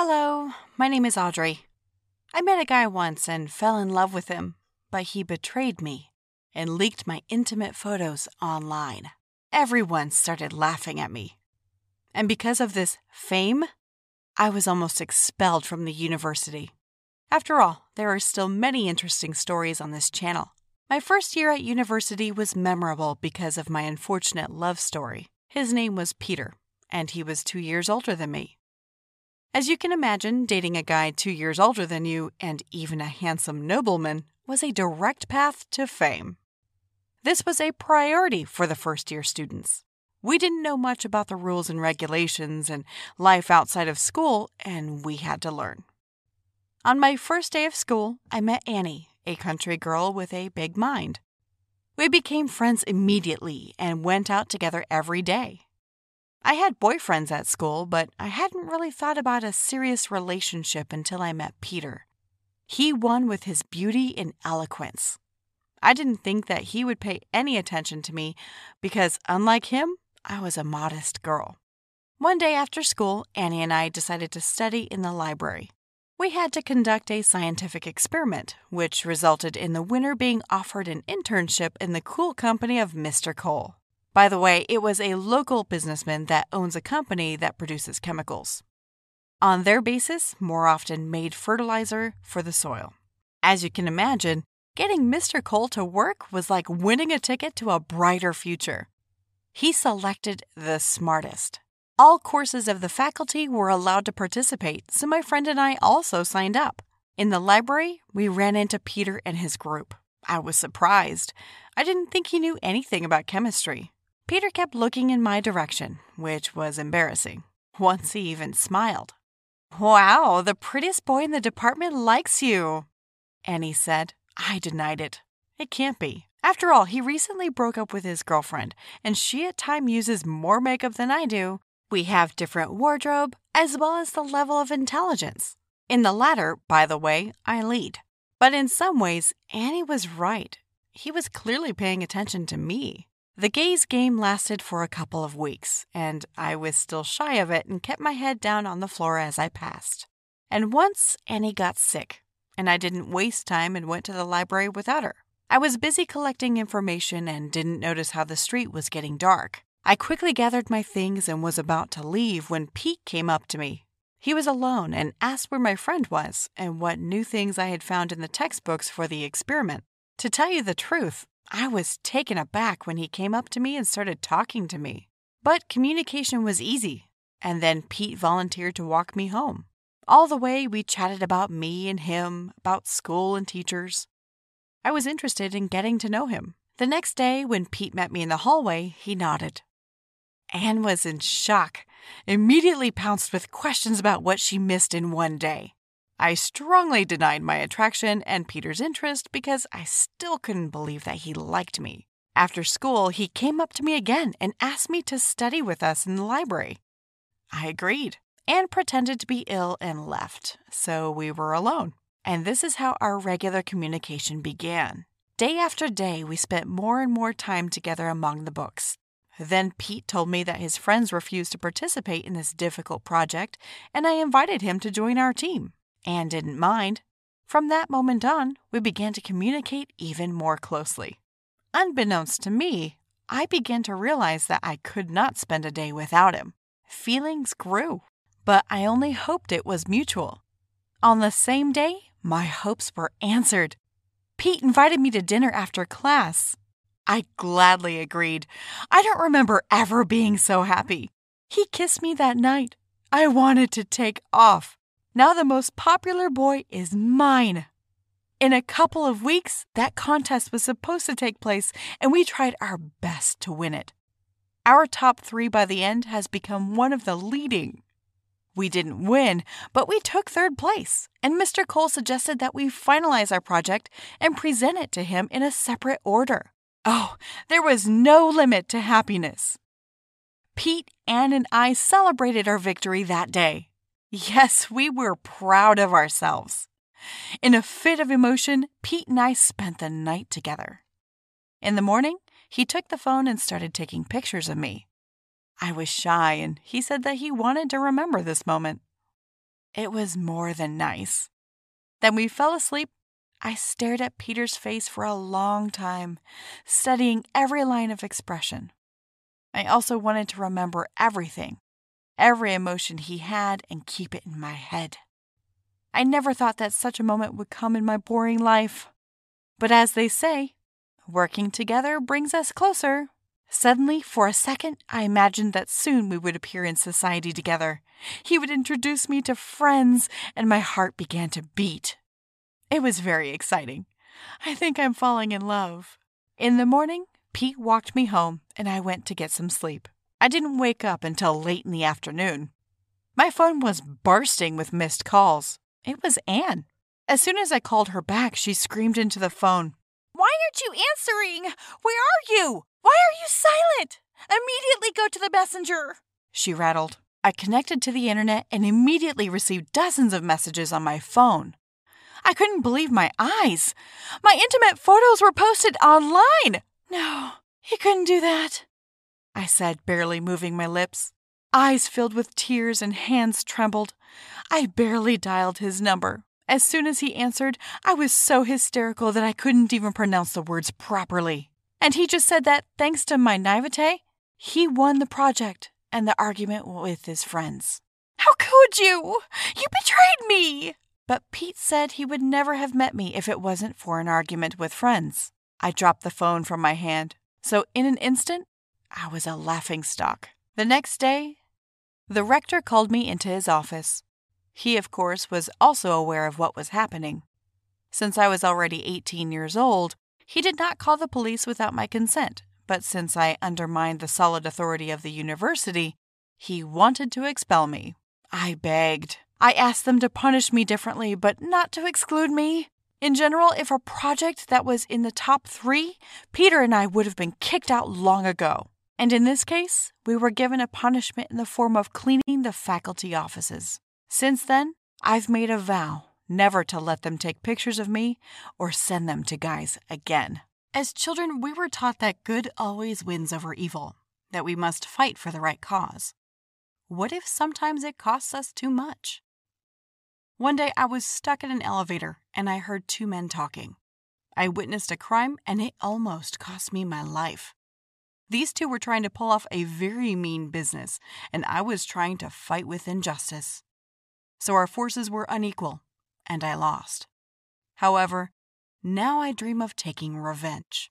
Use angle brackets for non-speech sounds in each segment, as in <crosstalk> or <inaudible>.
Hello, my name is Audrey. I met a guy once and fell in love with him, but he betrayed me and leaked my intimate photos online. Everyone started laughing at me. And because of this fame, I was almost expelled from the university. After all, there are still many interesting stories on this channel. My first year at university was memorable because of my unfortunate love story. His name was Peter, and he was two years older than me. As you can imagine, dating a guy two years older than you and even a handsome nobleman was a direct path to fame. This was a priority for the first year students. We didn't know much about the rules and regulations and life outside of school, and we had to learn. On my first day of school, I met Annie, a country girl with a big mind. We became friends immediately and went out together every day. I had boyfriends at school, but I hadn't really thought about a serious relationship until I met Peter. He won with his beauty and eloquence. I didn't think that he would pay any attention to me because, unlike him, I was a modest girl. One day after school, Annie and I decided to study in the library. We had to conduct a scientific experiment, which resulted in the winner being offered an internship in the cool company of Mr. Cole. By the way, it was a local businessman that owns a company that produces chemicals. On their basis, more often made fertilizer for the soil. As you can imagine, getting Mr. Cole to work was like winning a ticket to a brighter future. He selected the smartest. All courses of the faculty were allowed to participate, so my friend and I also signed up. In the library, we ran into Peter and his group. I was surprised. I didn't think he knew anything about chemistry. Peter kept looking in my direction, which was embarrassing. <laughs> Once he even smiled. Wow, the prettiest boy in the department likes you, Annie said. I denied it. It can't be. After all, he recently broke up with his girlfriend, and she at times uses more makeup than I do, we have different wardrobe as well as the level of intelligence. In the latter, by the way, I lead. But in some ways, Annie was right. He was clearly paying attention to me. The gaze game lasted for a couple of weeks, and I was still shy of it and kept my head down on the floor as I passed. And once Annie got sick, and I didn't waste time and went to the library without her. I was busy collecting information and didn't notice how the street was getting dark. I quickly gathered my things and was about to leave when Pete came up to me. He was alone and asked where my friend was and what new things I had found in the textbooks for the experiment. To tell you the truth, I was taken aback when he came up to me and started talking to me. But communication was easy, and then Pete volunteered to walk me home. All the way, we chatted about me and him, about school and teachers. I was interested in getting to know him. The next day, when Pete met me in the hallway, he nodded. Anne was in shock, immediately pounced with questions about what she missed in one day. I strongly denied my attraction and Peter's interest because I still couldn't believe that he liked me. After school, he came up to me again and asked me to study with us in the library. I agreed and pretended to be ill and left, so we were alone. And this is how our regular communication began. Day after day, we spent more and more time together among the books, then Pete told me that his friends refused to participate in this difficult project, and I invited him to join our team. Anne didn't mind. From that moment on, we began to communicate even more closely. Unbeknownst to me, I began to realize that I could not spend a day without him. Feelings grew, but I only hoped it was mutual. On the same day, my hopes were answered. Pete invited me to dinner after class. I gladly agreed. I don't remember ever being so happy. He kissed me that night. I wanted to take off. Now the most popular boy is mine. In a couple of weeks, that contest was supposed to take place, and we tried our best to win it. Our top three by the end has become one of the leading. We didn't win, but we took third place, and Mr. Cole suggested that we finalize our project and present it to him in a separate order. Oh, there was no limit to happiness. Pete, Anne, and I celebrated our victory that day. Yes, we were proud of ourselves. In a fit of emotion, Pete and I spent the night together. In the morning, he took the phone and started taking pictures of me. I was shy, and he said that he wanted to remember this moment. It was more than nice. Then we fell asleep. I stared at Peter's face for a long time, studying every line of expression. I also wanted to remember everything, every emotion he had, and keep it in my head. I never thought that such a moment would come in my boring life. But as they say, working together brings us closer. Suddenly, for a second, I imagined that soon we would appear in society together. He would introduce me to friends, and my heart began to beat. It was very exciting. I think I'm falling in love. In the morning, Pete walked me home, and I went to get some sleep. I didn't wake up until late in the afternoon. My phone was bursting with missed calls. It was Anne. As soon as I called her back, she screamed into the phone, Why aren't you answering? Where are you? Why are you silent? Immediately go to the messenger. She rattled. I connected to the internet and immediately received dozens of messages on my phone. I couldn't believe my eyes. My intimate photos were posted online. No, he couldn't do that. I said, barely moving my lips. Eyes filled with tears and hands trembled. I barely dialed his number. As soon as he answered, I was so hysterical that I couldn't even pronounce the words properly. And he just said that, thanks to my naivete, he won the project and the argument with his friends. How could you? You betrayed me! But Pete said he would never have met me if it wasn't for an argument with friends. I dropped the phone from my hand, so in an instant, I was a laughing stock. The next day, the rector called me into his office. He, of course, was also aware of what was happening. Since I was already 18 years old, he did not call the police without my consent, but since I undermined the solid authority of the university, he wanted to expel me. I begged. I asked them to punish me differently, but not to exclude me. In general, if a project that was in the top three, Peter and I would have been kicked out long ago. And in this case, we were given a punishment in the form of cleaning the faculty offices. Since then, I've made a vow never to let them take pictures of me or send them to guys again. As children, we were taught that good always wins over evil, that we must fight for the right cause. What if sometimes it costs us too much? One day I was stuck in an elevator and I heard two men talking. I witnessed a crime and it almost cost me my life. These two were trying to pull off a very mean business, and I was trying to fight with injustice. So our forces were unequal, and I lost. However, now I dream of taking revenge.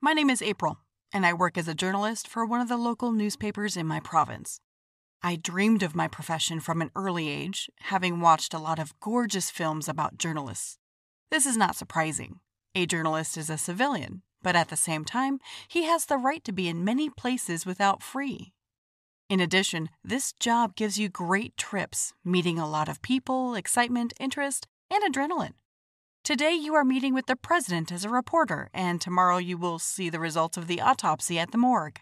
My name is April, and I work as a journalist for one of the local newspapers in my province. I dreamed of my profession from an early age, having watched a lot of gorgeous films about journalists. This is not surprising. A journalist is a civilian, but at the same time, he has the right to be in many places without free. In addition, this job gives you great trips, meeting a lot of people, excitement, interest, and adrenaline. Today, you are meeting with the president as a reporter, and tomorrow, you will see the results of the autopsy at the morgue.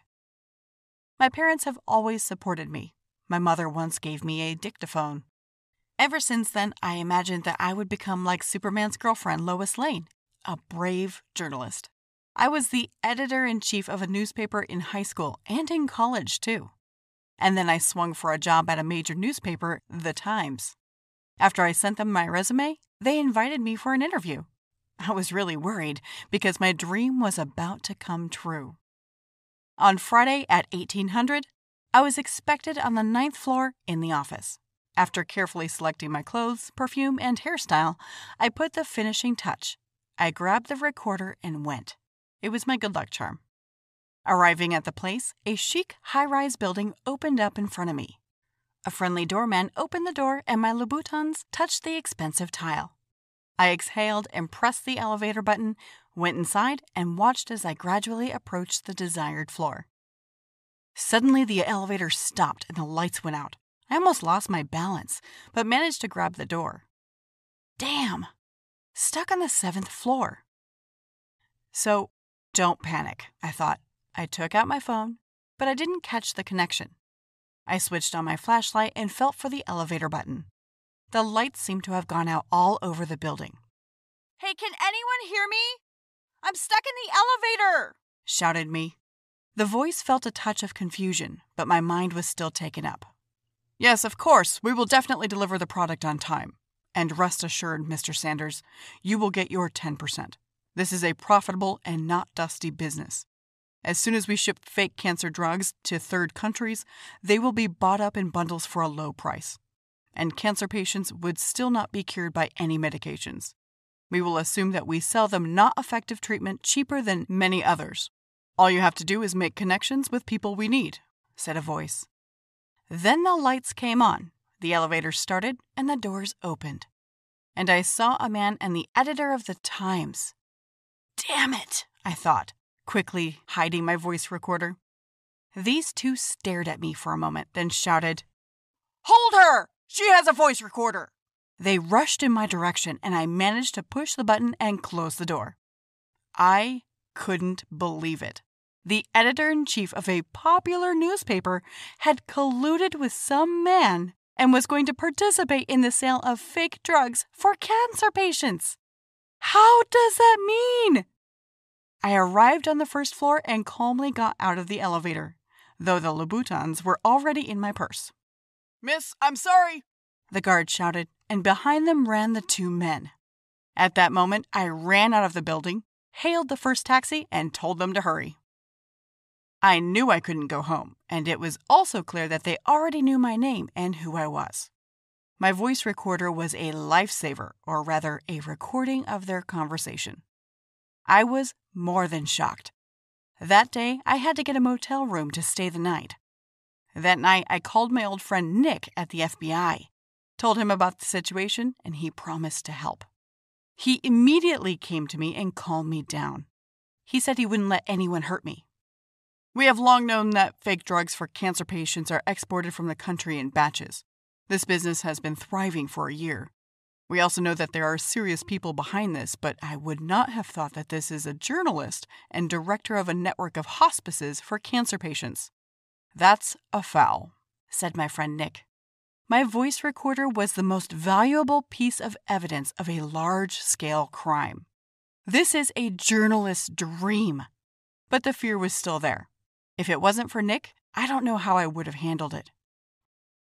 My parents have always supported me, my mother once gave me a dictaphone. Ever since then, I imagined that I would become like Superman's girlfriend, Lois Lane, a brave journalist. I was the editor in chief of a newspaper in high school and in college, too. And then I swung for a job at a major newspaper, The Times. After I sent them my resume, they invited me for an interview. I was really worried because my dream was about to come true. On Friday at 1800, I was expected on the ninth floor in the office. After carefully selecting my clothes, perfume, and hairstyle, I put the finishing touch. I grabbed the recorder and went. It was my good luck charm. Arriving at the place, a chic high rise building opened up in front of me. A friendly doorman opened the door, and my Louboutins touched the expensive tile. I exhaled and pressed the elevator button, went inside, and watched as I gradually approached the desired floor. Suddenly, the elevator stopped and the lights went out. I almost lost my balance, but managed to grab the door. Damn! Stuck on the seventh floor. So, don't panic, I thought. I took out my phone, but I didn't catch the connection. I switched on my flashlight and felt for the elevator button. The lights seemed to have gone out all over the building. Hey, can anyone hear me? I'm stuck in the elevator! shouted me. The voice felt a touch of confusion, but my mind was still taken up. Yes, of course, we will definitely deliver the product on time. And rest assured, Mr. Sanders, you will get your 10%. This is a profitable and not dusty business. As soon as we ship fake cancer drugs to third countries, they will be bought up in bundles for a low price. And cancer patients would still not be cured by any medications. We will assume that we sell them not effective treatment cheaper than many others. All you have to do is make connections with people we need, said a voice. Then the lights came on, the elevator started, and the doors opened. And I saw a man and the editor of the Times. Damn it, I thought, quickly hiding my voice recorder. These two stared at me for a moment, then shouted, Hold her! She has a voice recorder! They rushed in my direction, and I managed to push the button and close the door. I couldn't believe it. The editor in chief of a popular newspaper had colluded with some man and was going to participate in the sale of fake drugs for cancer patients. How does that mean? I arrived on the first floor and calmly got out of the elevator, though the Louboutins were already in my purse. Miss, I'm sorry, the guard shouted, and behind them ran the two men. At that moment, I ran out of the building, hailed the first taxi, and told them to hurry. I knew I couldn't go home, and it was also clear that they already knew my name and who I was. My voice recorder was a lifesaver, or rather, a recording of their conversation. I was more than shocked. That day, I had to get a motel room to stay the night. That night, I called my old friend Nick at the FBI, told him about the situation, and he promised to help. He immediately came to me and calmed me down. He said he wouldn't let anyone hurt me. We have long known that fake drugs for cancer patients are exported from the country in batches. This business has been thriving for a year. We also know that there are serious people behind this, but I would not have thought that this is a journalist and director of a network of hospices for cancer patients. That's a foul, said my friend Nick. My voice recorder was the most valuable piece of evidence of a large scale crime. This is a journalist's dream. But the fear was still there. If it wasn't for Nick, I don't know how I would have handled it.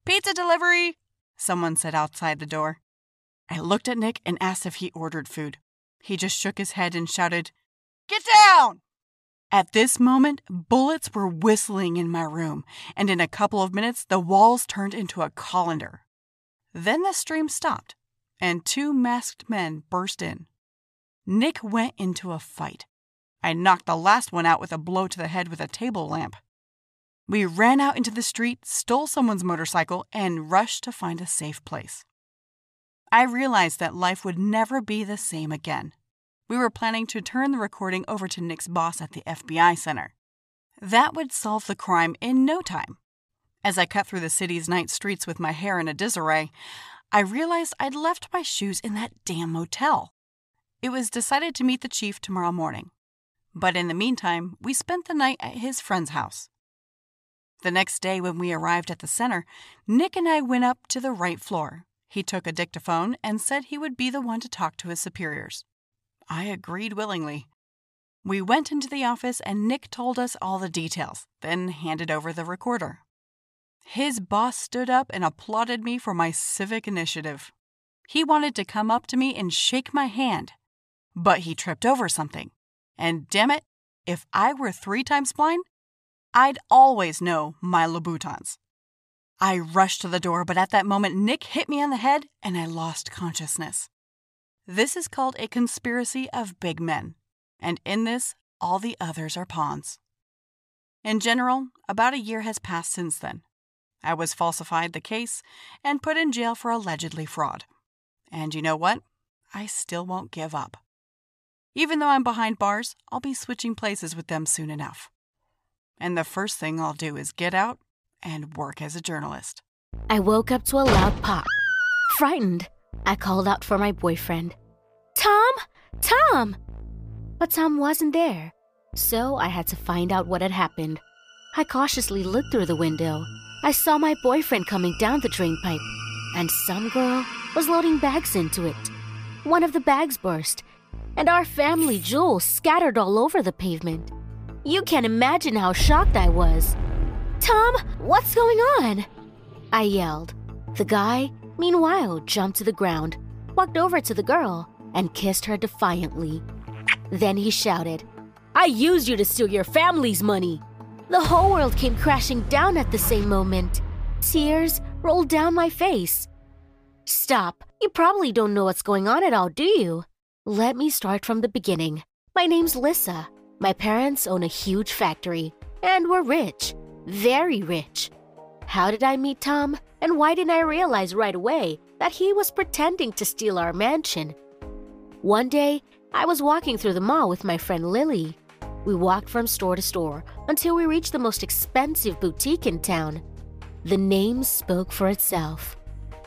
Pizza delivery, someone said outside the door. I looked at Nick and asked if he ordered food. He just shook his head and shouted, Get down! At this moment, bullets were whistling in my room, and in a couple of minutes, the walls turned into a colander. Then the stream stopped, and two masked men burst in. Nick went into a fight. I knocked the last one out with a blow to the head with a table lamp. We ran out into the street, stole someone's motorcycle, and rushed to find a safe place. I realized that life would never be the same again. We were planning to turn the recording over to Nick's boss at the FBI center. That would solve the crime in no time. As I cut through the city's night streets with my hair in a disarray, I realized I'd left my shoes in that damn motel. It was decided to meet the chief tomorrow morning. But in the meantime, we spent the night at his friend's house. The next day, when we arrived at the center, Nick and I went up to the right floor, he took a dictaphone and said he would be the one to talk to his superiors. I agreed willingly. We went into the office and Nick told us all the details, then handed over the recorder. His boss stood up and applauded me for my civic initiative. He wanted to come up to me and shake my hand, but he tripped over something. And damn it, if I were three times blind, I'd always know my Louboutins. I rushed to the door, but at that moment, Nick hit me on the head and I lost consciousness. This is called a conspiracy of big men, and in this, all the others are pawns. In general, about a year has passed since then. I was falsified the case and put in jail for allegedly fraud. And you know what? I still won't give up. Even though I'm behind bars, I'll be switching places with them soon enough. And the first thing I'll do is get out and work as a journalist. I woke up to a loud pop. Frightened, I called out for my boyfriend. Tom! Tom! But Tom wasn't there, so I had to find out what had happened. I cautiously looked through the window. I saw my boyfriend coming down the drain pipe, and some girl was loading bags into it. One of the bags burst, and our family jewels scattered all over the pavement. You can't imagine how shocked I was. Tom, what's going on? I yelled. The guy, meanwhile, jumped to the ground, walked over to the girl, and kissed her defiantly. Then he shouted, I used you to steal your family's money. The whole world came crashing down at the same moment. Tears rolled down my face. Stop. You probably don't know what's going on at all, do you? Let me start from the beginning. My name's Lissa. My parents own a huge factory, and we're rich. Very rich. How did I meet Tom, and why didn't I realize right away that he was pretending to steal our mansion? One day, I was walking through the mall with my friend Lily. We walked from store to store until we reached the most expensive boutique in town. The name spoke for itself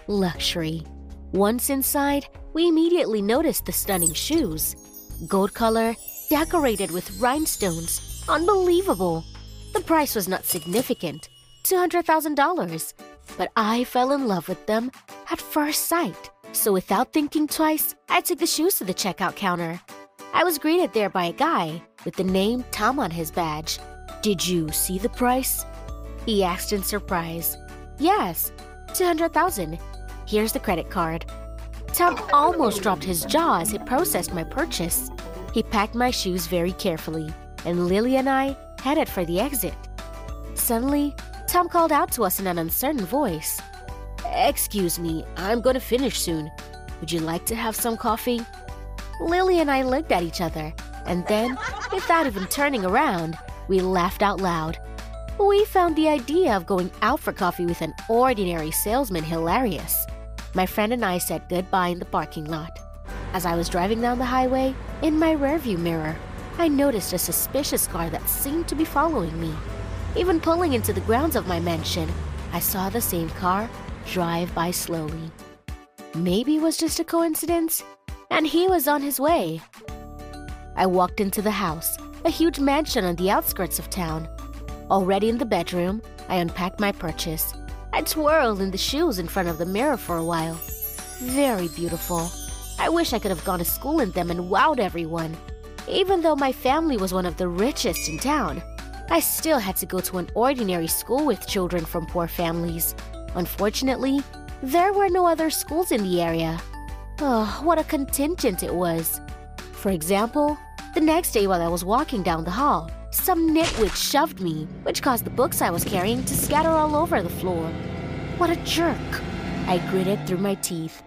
luxury. Once inside, we immediately noticed the stunning shoes. Gold color, decorated with rhinestones. Unbelievable. The price was not significant $200,000. But I fell in love with them at first sight. So without thinking twice, I took the shoes to the checkout counter. I was greeted there by a guy with the name Tom on his badge. Did you see the price? He asked in surprise. Yes, 200,000. Here's the credit card. Tom almost dropped his jaw as he processed my purchase. He packed my shoes very carefully, and Lily and I headed for the exit. Suddenly, Tom called out to us in an uncertain voice. Excuse me, I'm gonna finish soon. Would you like to have some coffee? Lily and I looked at each other, and then, without even turning around, we laughed out loud. We found the idea of going out for coffee with an ordinary salesman hilarious. My friend and I said goodbye in the parking lot. As I was driving down the highway, in my rearview mirror, I noticed a suspicious car that seemed to be following me. Even pulling into the grounds of my mansion, I saw the same car drive by slowly. Maybe it was just a coincidence, and he was on his way. I walked into the house, a huge mansion on the outskirts of town. Already in the bedroom, I unpacked my purchase. I twirled in the shoes in front of the mirror for a while. Very beautiful. I wish I could have gone to school in them and wowed everyone. Even though my family was one of the richest in town, I still had to go to an ordinary school with children from poor families. Unfortunately, there were no other schools in the area. Oh, what a contingent it was. For example, the next day while I was walking down the hall, some nitwit shoved me, which caused the books I was carrying to scatter all over the floor. What a jerk! I gritted through my teeth.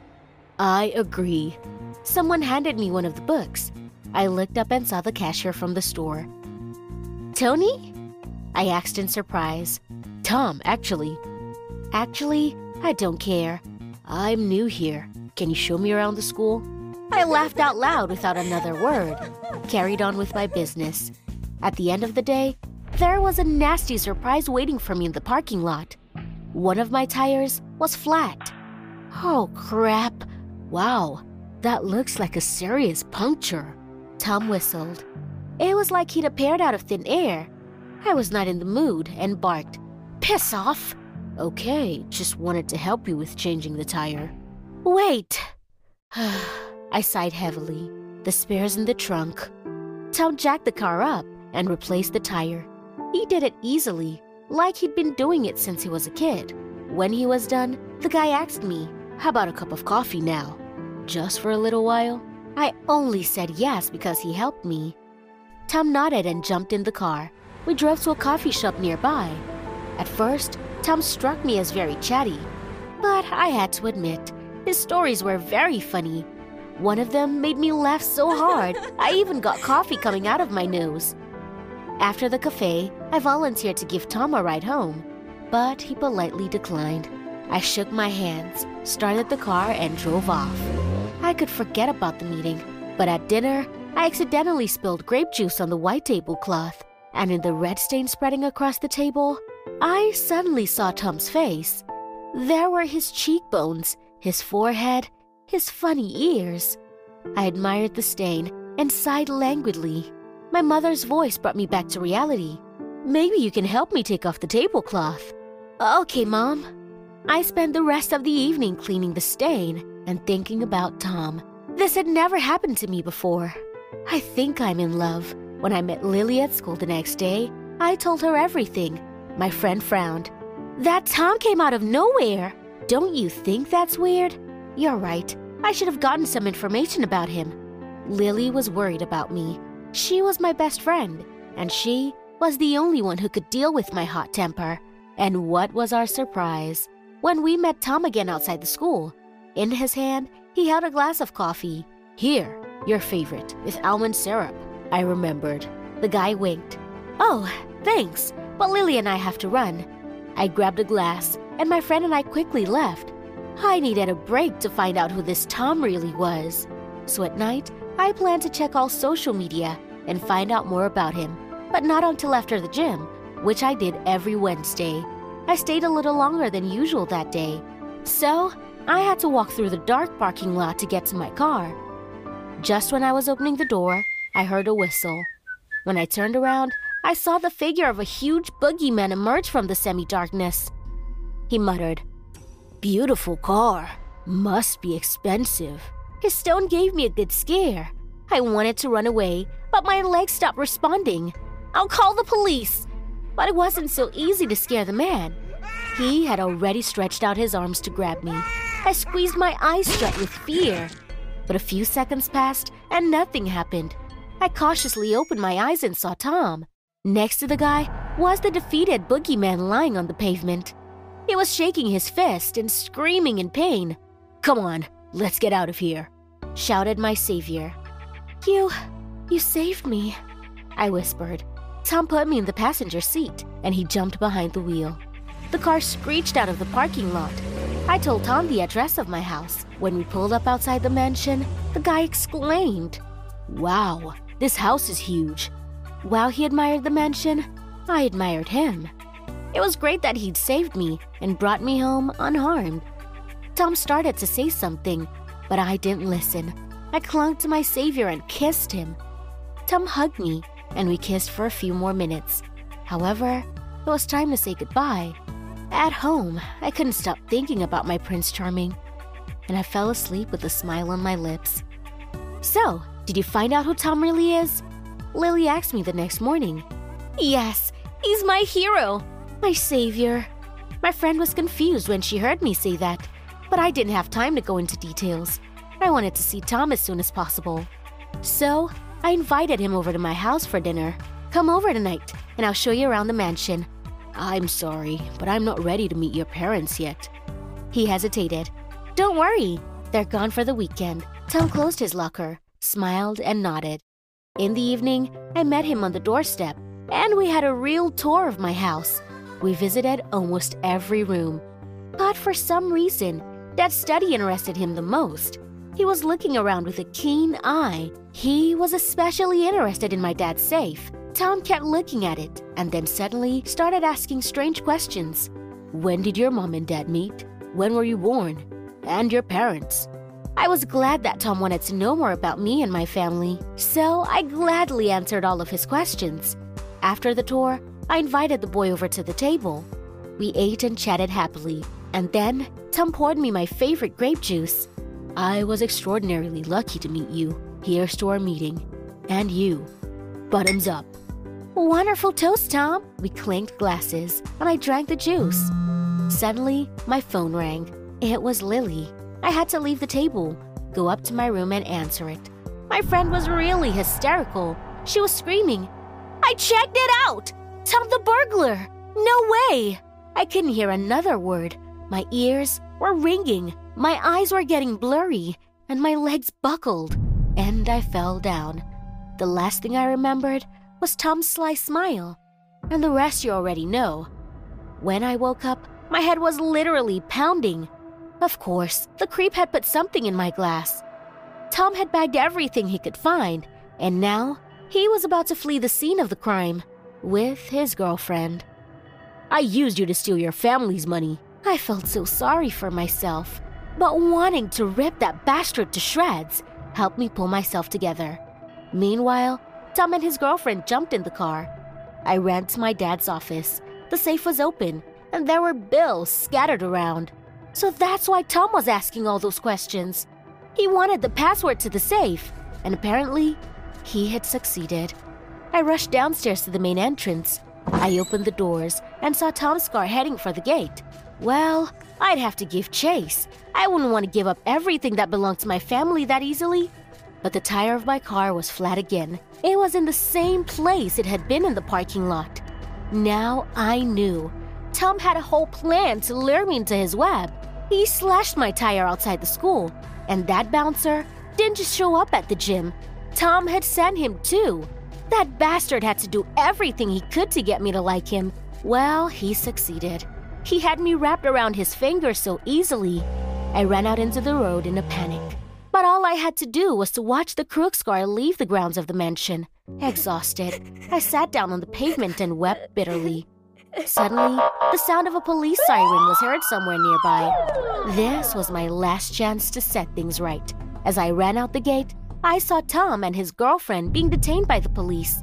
I agree. Someone handed me one of the books. I looked up and saw the cashier from the store. Tony? I asked in surprise. Tom, actually. Actually, I don't care. I'm new here. Can you show me around the school? I laughed out loud without another word, carried on with my business. At the end of the day, there was a nasty surprise waiting for me in the parking lot. One of my tires was flat. Oh, crap. Wow, that looks like a serious puncture. Tom whistled. It was like he'd appeared out of thin air. I was not in the mood and barked, Piss off! Okay, just wanted to help you with changing the tire. Wait! <sighs> I sighed heavily. The spare's in the trunk. Tom jacked the car up and replaced the tire. He did it easily, like he'd been doing it since he was a kid. When he was done, the guy asked me, How about a cup of coffee now? Just for a little while? I only said yes because he helped me. Tom nodded and jumped in the car. We drove to a coffee shop nearby. At first, Tom struck me as very chatty, but I had to admit, his stories were very funny. One of them made me laugh so hard, <laughs> I even got coffee coming out of my nose. After the cafe, I volunteered to give Tom a ride home, but he politely declined. I shook my hands, started the car, and drove off. I could forget about the meeting, but at dinner, I accidentally spilled grape juice on the white tablecloth, and in the red stain spreading across the table, I suddenly saw Tom's face. There were his cheekbones, his forehead, his funny ears. I admired the stain and sighed languidly. My mother's voice brought me back to reality. Maybe you can help me take off the tablecloth. Okay, Mom. I spent the rest of the evening cleaning the stain and thinking about Tom. This had never happened to me before. I think I'm in love. When I met Lily at school the next day, I told her everything. My friend frowned. That Tom came out of nowhere. Don't you think that's weird? You're right. I should have gotten some information about him. Lily was worried about me. She was my best friend, and she was the only one who could deal with my hot temper. And what was our surprise when we met Tom again outside the school? In his hand, he held a glass of coffee. Here, your favorite, with almond syrup. I remembered. The guy winked. Oh, thanks, but Lily and I have to run. I grabbed a glass, and my friend and I quickly left. I needed a break to find out who this Tom really was. So at night, I planned to check all social media and find out more about him, but not until after the gym, which I did every Wednesday. I stayed a little longer than usual that day. So, I had to walk through the dark parking lot to get to my car. Just when I was opening the door, I heard a whistle. When I turned around, I saw the figure of a huge boogeyman emerge from the semi darkness. He muttered, Beautiful car. Must be expensive. His stone gave me a good scare. I wanted to run away, but my legs stopped responding. I'll call the police. But it wasn't so easy to scare the man. He had already stretched out his arms to grab me. I squeezed my eyes shut with fear. But a few seconds passed and nothing happened. I cautiously opened my eyes and saw Tom. Next to the guy was the defeated boogeyman lying on the pavement. He was shaking his fist and screaming in pain. Come on, let's get out of here, shouted my savior. You. you saved me, I whispered. Tom put me in the passenger seat and he jumped behind the wheel. The car screeched out of the parking lot. I told Tom the address of my house. When we pulled up outside the mansion, the guy exclaimed, Wow, this house is huge. While he admired the mansion, I admired him. It was great that he'd saved me and brought me home unharmed. Tom started to say something, but I didn't listen. I clung to my savior and kissed him. Tom hugged me, and we kissed for a few more minutes. However, it was time to say goodbye. At home, I couldn't stop thinking about my Prince Charming, and I fell asleep with a smile on my lips. So, did you find out who Tom really is? Lily asked me the next morning. Yes, he's my hero, my savior. My friend was confused when she heard me say that, but I didn't have time to go into details. I wanted to see Tom as soon as possible. So, I invited him over to my house for dinner. Come over tonight, and I'll show you around the mansion. I'm sorry, but I'm not ready to meet your parents yet. He hesitated. Don't worry, they're gone for the weekend. Tom closed his locker, smiled, and nodded. In the evening, I met him on the doorstep, and we had a real tour of my house. We visited almost every room. But for some reason, that study interested him the most. He was looking around with a keen eye. He was especially interested in my dad's safe. Tom kept looking at it and then suddenly started asking strange questions. When did your mom and dad meet? When were you born? And your parents? I was glad that Tom wanted to know more about me and my family, so I gladly answered all of his questions. After the tour, I invited the boy over to the table. We ate and chatted happily, and then Tom poured me my favorite grape juice. I was extraordinarily lucky to meet you. Here's to our meeting. And you. Bottoms up. Wonderful toast, Tom. We clinked glasses, and I drank the juice. Suddenly, my phone rang. It was Lily. I had to leave the table, go up to my room, and answer it. My friend was really hysterical. She was screaming, I checked it out! Tom the burglar! No way! I couldn't hear another word. My ears were ringing, my eyes were getting blurry, and my legs buckled, and I fell down. The last thing I remembered was Tom's sly smile, and the rest you already know. When I woke up, my head was literally pounding. Of course, the creep had put something in my glass. Tom had bagged everything he could find, and now he was about to flee the scene of the crime with his girlfriend. I used you to steal your family's money. I felt so sorry for myself, but wanting to rip that bastard to shreds helped me pull myself together. Meanwhile, Tom and his girlfriend jumped in the car. I ran to my dad's office. The safe was open, and there were bills scattered around. So that's why Tom was asking all those questions. He wanted the password to the safe, and apparently, he had succeeded. I rushed downstairs to the main entrance, I opened the doors and saw Tom's car heading for the gate. Well, I'd have to give chase. I wouldn't want to give up everything that belonged to my family that easily. But the tire of my car was flat again. It was in the same place it had been in the parking lot. Now I knew. Tom had a whole plan to lure me into his web. He slashed my tire outside the school, and that bouncer didn't just show up at the gym. Tom had sent him too. That bastard had to do everything he could to get me to like him. Well, he succeeded. He had me wrapped around his finger so easily. I ran out into the road in a panic. But all I had to do was to watch the car leave the grounds of the mansion. Exhausted, I sat down on the pavement and wept bitterly. Suddenly, the sound of a police siren was heard somewhere nearby. This was my last chance to set things right. As I ran out the gate, I saw Tom and his girlfriend being detained by the police.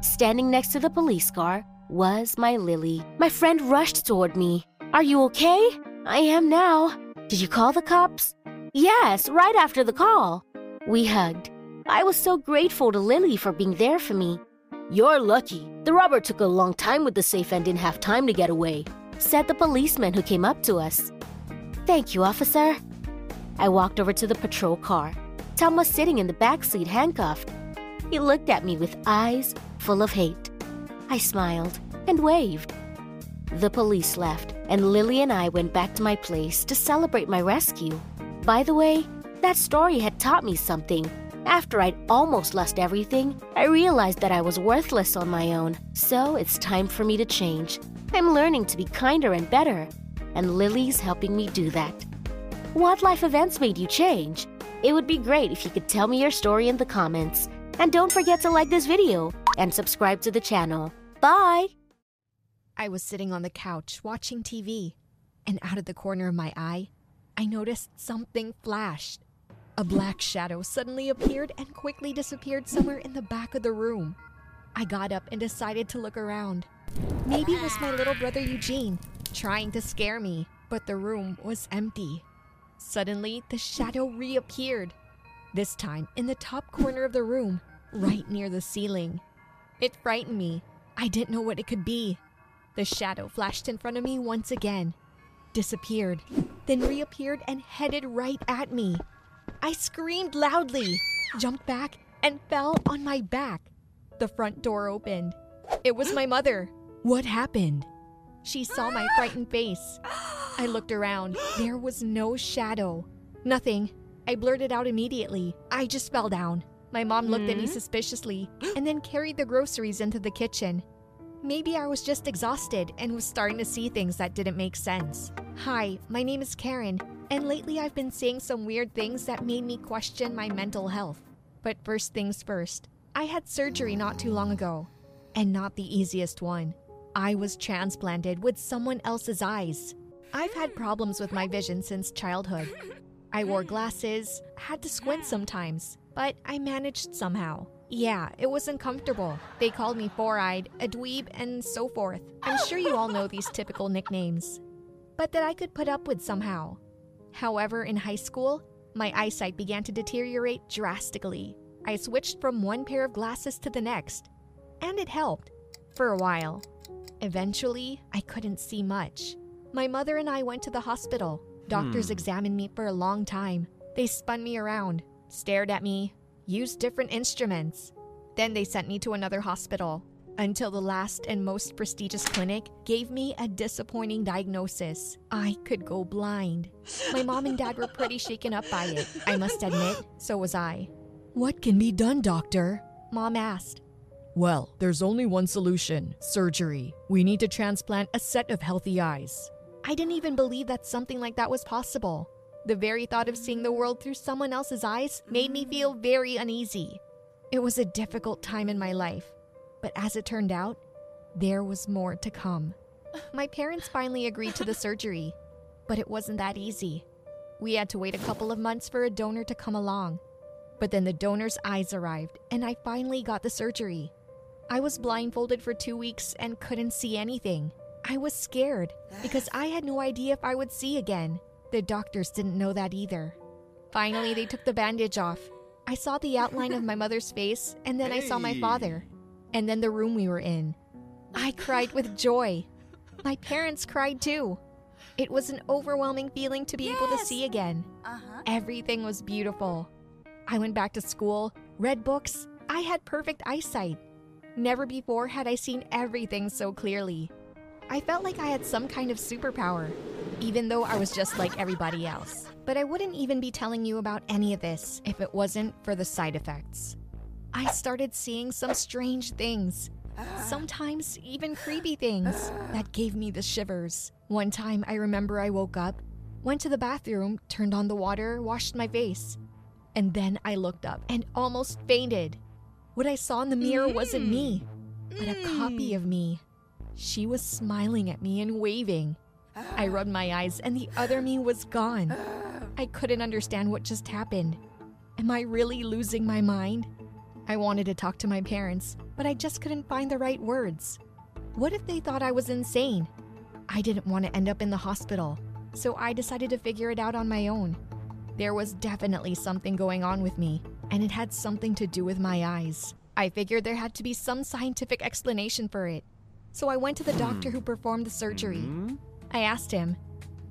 Standing next to the police car was my Lily. My friend rushed toward me. Are you okay? I am now. Did you call the cops? Yes, right after the call. We hugged. I was so grateful to Lily for being there for me. You're lucky. The robber took a long time with the safe and didn't have time to get away, said the policeman who came up to us. Thank you, officer. I walked over to the patrol car. Tom was sitting in the back seat handcuffed. He looked at me with eyes full of hate. I smiled and waved. The police left, and Lily and I went back to my place to celebrate my rescue. By the way, that story had taught me something. After I'd almost lost everything, I realized that I was worthless on my own. So it's time for me to change. I'm learning to be kinder and better, and Lily's helping me do that. What life events made you change? It would be great if you could tell me your story in the comments. And don't forget to like this video and subscribe to the channel. Bye! I was sitting on the couch watching TV, and out of the corner of my eye, I noticed something flashed. A black shadow suddenly appeared and quickly disappeared somewhere in the back of the room. I got up and decided to look around. Maybe it was my little brother Eugene trying to scare me, but the room was empty. Suddenly, the shadow reappeared, this time in the top corner of the room, right near the ceiling. It frightened me. I didn't know what it could be. The shadow flashed in front of me once again, disappeared, then reappeared and headed right at me. I screamed loudly, jumped back, and fell on my back. The front door opened. It was my mother. What happened? She saw my <gasps> frightened face. I looked around. There was no shadow. Nothing. I blurted out immediately. I just fell down. My mom looked at me hmm. suspiciously and then carried the groceries into the kitchen. Maybe I was just exhausted and was starting to see things that didn't make sense. Hi, my name is Karen, and lately I've been seeing some weird things that made me question my mental health. But first things first, I had surgery not too long ago, and not the easiest one. I was transplanted with someone else's eyes. I've had problems with my vision since childhood. I wore glasses, had to squint sometimes, but I managed somehow. Yeah, it was uncomfortable. They called me four eyed, a dweeb, and so forth. I'm sure you all know these typical nicknames. But that I could put up with somehow. However, in high school, my eyesight began to deteriorate drastically. I switched from one pair of glasses to the next, and it helped for a while. Eventually, I couldn't see much. My mother and I went to the hospital. Doctors Hmm. examined me for a long time. They spun me around, stared at me, used different instruments. Then they sent me to another hospital until the last and most prestigious clinic gave me a disappointing diagnosis. I could go blind. My mom and dad were pretty shaken up by it. I must admit, so was I. What can be done, doctor? Mom asked. Well, there's only one solution surgery. We need to transplant a set of healthy eyes. I didn't even believe that something like that was possible. The very thought of seeing the world through someone else's eyes made me feel very uneasy. It was a difficult time in my life, but as it turned out, there was more to come. My parents finally agreed to the <laughs> surgery, but it wasn't that easy. We had to wait a couple of months for a donor to come along. But then the donor's eyes arrived, and I finally got the surgery. I was blindfolded for two weeks and couldn't see anything. I was scared because I had no idea if I would see again. The doctors didn't know that either. Finally, they took the bandage off. I saw the outline of my mother's face, and then I saw my father, and then the room we were in. I cried with joy. My parents cried too. It was an overwhelming feeling to be able to see again. Uh huh. Everything was beautiful. I went back to school, read books. I had perfect eyesight. Never before had I seen everything so clearly. I felt like I had some kind of superpower, even though I was just like everybody else. But I wouldn't even be telling you about any of this if it wasn't for the side effects. I started seeing some strange things, sometimes even creepy things, that gave me the shivers. One time I remember I woke up, went to the bathroom, turned on the water, washed my face, and then I looked up and almost fainted. What I saw in the mirror wasn't me, but a copy of me. She was smiling at me and waving. I rubbed my eyes, and the other me was gone. I couldn't understand what just happened. Am I really losing my mind? I wanted to talk to my parents, but I just couldn't find the right words. What if they thought I was insane? I didn't want to end up in the hospital, so I decided to figure it out on my own. There was definitely something going on with me, and it had something to do with my eyes. I figured there had to be some scientific explanation for it. So I went to the doctor hmm. who performed the surgery. Hmm? I asked him,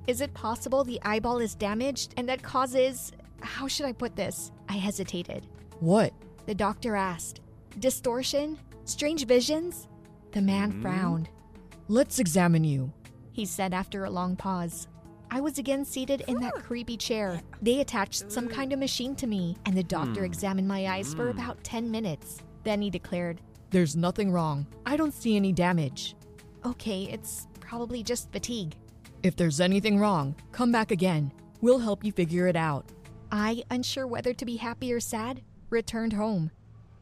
Is it possible the eyeball is damaged and that causes. How should I put this? I hesitated. What? The doctor asked, Distortion? Strange visions? The man hmm? frowned. Let's examine you. He said after a long pause. I was again seated in that creepy chair. They attached some kind of machine to me, and the doctor examined my eyes for about 10 minutes. Then he declared, There's nothing wrong. I don't see any damage. Okay, it's probably just fatigue. If there's anything wrong, come back again. We'll help you figure it out. I, unsure whether to be happy or sad, returned home.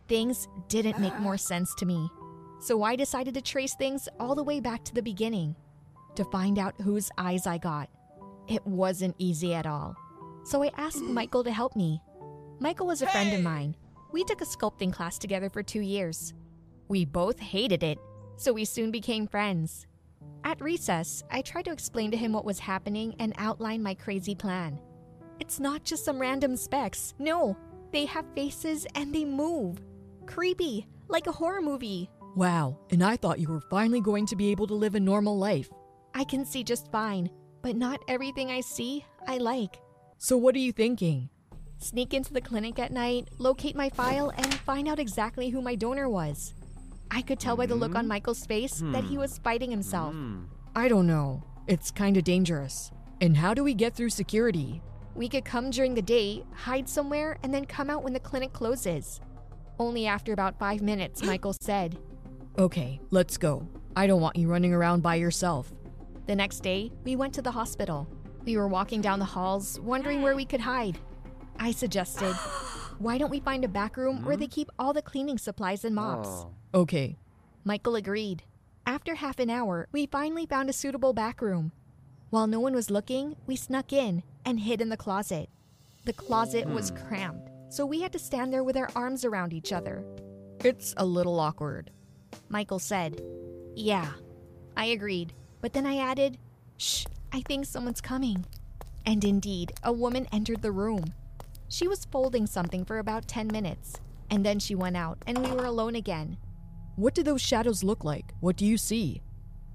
Things didn't make more sense to me. So I decided to trace things all the way back to the beginning to find out whose eyes I got. It wasn't easy at all. So I asked mm. Michael to help me. Michael was a friend of mine. We took a sculpting class together for two years. We both hated it, so we soon became friends. At recess, I tried to explain to him what was happening and outline my crazy plan. It's not just some random specks. No, they have faces and they move. Creepy, like a horror movie. Wow, and I thought you were finally going to be able to live a normal life. I can see just fine, but not everything I see I like. So what are you thinking? Sneak into the clinic at night, locate my file, and find out exactly who my donor was. I could tell by the look on mm-hmm. Michael's face that he hmm. was fighting himself. Hmm. I don't know. It's kinda dangerous. And how do we get through security? We could come during the day, hide somewhere, and then come out when the clinic closes. Only after about five minutes, <gasps> Michael said. Okay, let's go. I don't want you running around by yourself. The next day, we went to the hospital. We were walking down the halls, wondering where we could hide. I suggested, <gasps> why don't we find a back room where they hmm? keep all the cleaning supplies and mops? Oh. Okay, Michael agreed. After half an hour, we finally found a suitable back room. While no one was looking, we snuck in and hid in the closet. The closet was hmm. cramped, so we had to stand there with our arms around each other. it's a little awkward. Michael said, Yeah. I agreed, but then I added, Shh, I think someone's coming. And indeed, a woman entered the room. She was folding something for about 10 minutes, and then she went out, and we were alone again. What do those shadows look like? What do you see?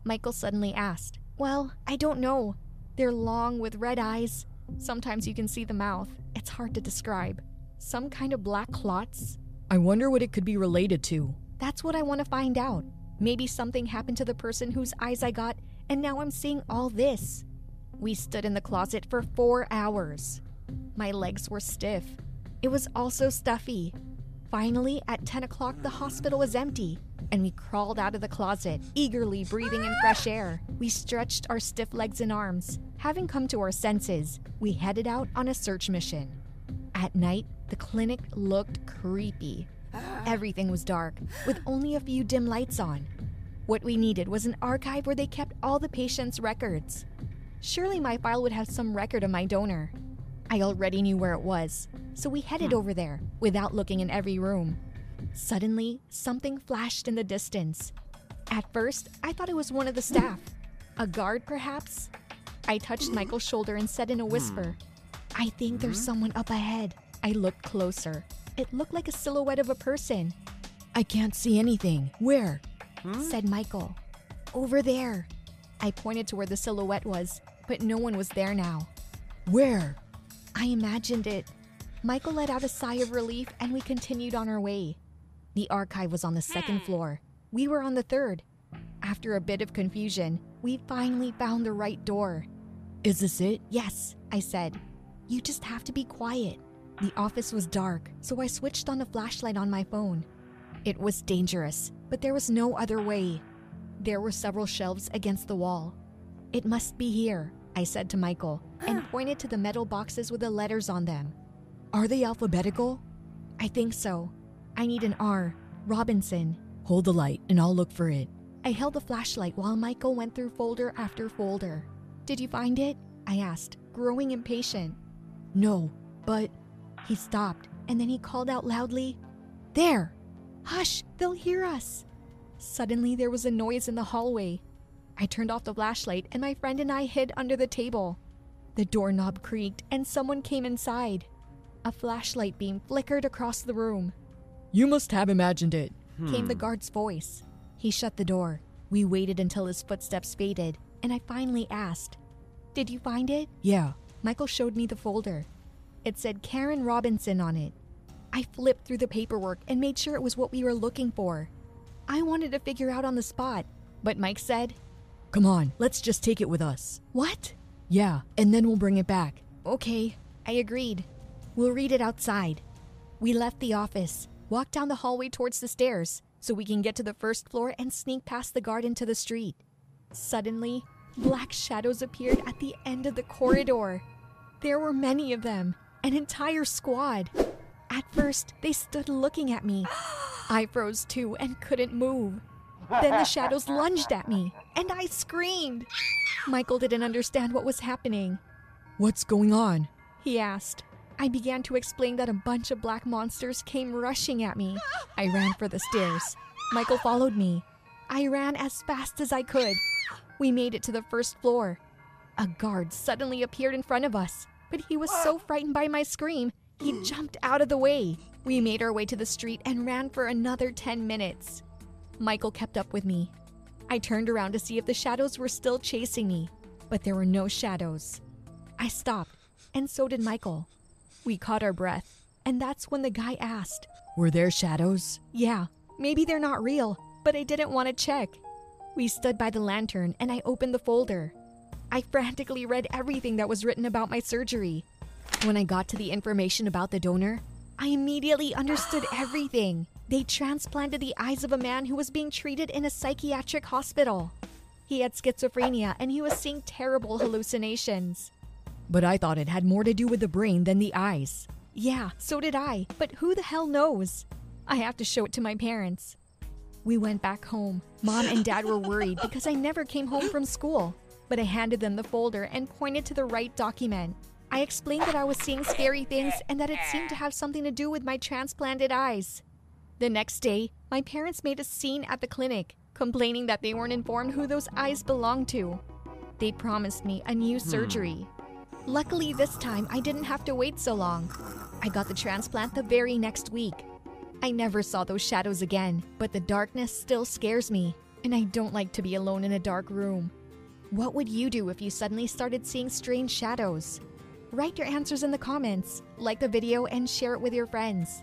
Michael suddenly asked, Well, I don't know. They're long with red eyes. Sometimes you can see the mouth. It's hard to describe. Some kind of black clots. I wonder what it could be related to. That's what I want to find out. Maybe something happened to the person whose eyes I got, and now I'm seeing all this. We stood in the closet for four hours. My legs were stiff. It was also stuffy. Finally, at 10 o'clock, the hospital was empty, and we crawled out of the closet, eagerly breathing in fresh air. We stretched our stiff legs and arms. Having come to our senses, we headed out on a search mission. At night, the clinic looked creepy. Everything was dark, with only a few dim lights on. What we needed was an archive where they kept all the patient's records. Surely my file would have some record of my donor. I already knew where it was, so we headed hmm. over there without looking in every room. Suddenly, something flashed in the distance. At first, I thought it was one of the staff. A guard, perhaps? I touched Michael's shoulder and said in a whisper, I think there's hmm? someone up ahead. I looked closer. It looked like a silhouette of a person. I can't see anything. Where? Hmm? said Michael. Over there. I pointed to where the silhouette was, but no one was there now. Where? I imagined it. Michael let out a sigh of relief and we continued on our way. The archive was on the second hmm. floor. We were on the third. After a bit of confusion, we finally found the right door. Is this it? Yes, I said. You just have to be quiet. The office was dark, so I switched on a flashlight on my phone. It was dangerous, but there was no other way. There were several shelves against the wall. It must be here, I said to Michael, and <gasps> pointed to the metal boxes with the letters on them. Are they alphabetical? I think so. I need an R. Robinson. Hold the light and I'll look for it. I held the flashlight while Michael went through folder after folder. Did you find it? I asked, growing impatient. No, but He stopped, and then he called out loudly, There! Hush, they'll hear us! Suddenly, there was a noise in the hallway. I turned off the flashlight, and my friend and I hid under the table. The doorknob creaked, and someone came inside. A flashlight beam flickered across the room. You must have imagined it. Came the guard's voice. He shut the door. We waited until his footsteps faded, and I finally asked, Did you find it? Yeah. Michael showed me the folder. It said Karen Robinson on it. I flipped through the paperwork and made sure it was what we were looking for. I wanted to figure out on the spot, but Mike said, Come on, let's just take it with us. What? Yeah, and then we'll bring it back. Okay, I agreed. We'll read it outside. We left the office, walked down the hallway towards the stairs so we can get to the first floor and sneak past the guard into the street. Suddenly, black shadows appeared at the end of the corridor. There were many of them, an entire squad. At first, they stood looking at me. <gasps> I froze too and couldn't move. Then the shadows lunged at me, and I screamed. Michael didn't understand what was happening. What's going on? He asked. I began to explain that a bunch of black monsters came rushing at me. I ran for the stairs. Michael followed me. I ran as fast as I could. We made it to the first floor. A guard suddenly appeared in front of us, but he was so frightened by my scream, he jumped out of the way. We made our way to the street and ran for another 10 minutes. Michael kept up with me. I turned around to see if the shadows were still chasing me, but there were no shadows. I stopped, and so did Michael. We caught our breath, and that's when the guy asked, Were there shadows? Yeah, maybe they're not real, but I didn't want to check. We stood by the lantern, and I opened the folder. I frantically read everything that was written about my surgery. When I got to the information about the donor, I immediately understood <gasps> everything. They transplanted the eyes of a man who was being treated in a psychiatric hospital. He had schizophrenia and he was seeing terrible hallucinations. But I thought it had more to do with the brain than the eyes. Yeah, so did I, but who the hell knows? I have to show it to my parents. We went back home. Mom and dad were worried <laughs> because I never came home from school, but I handed them the folder and pointed to the right document. I explained that I was seeing scary things and that it seemed to have something to do with my transplanted eyes. The next day, my parents made a scene at the clinic, complaining that they weren't informed who those eyes belonged to. They promised me a new hmm. surgery. Luckily, this time I didn't have to wait so long. I got the transplant the very next week. I never saw those shadows again, but the darkness still scares me, and I don't like to be alone in a dark room. What would you do if you suddenly started seeing strange shadows? Write your answers in the comments, like the video, and share it with your friends.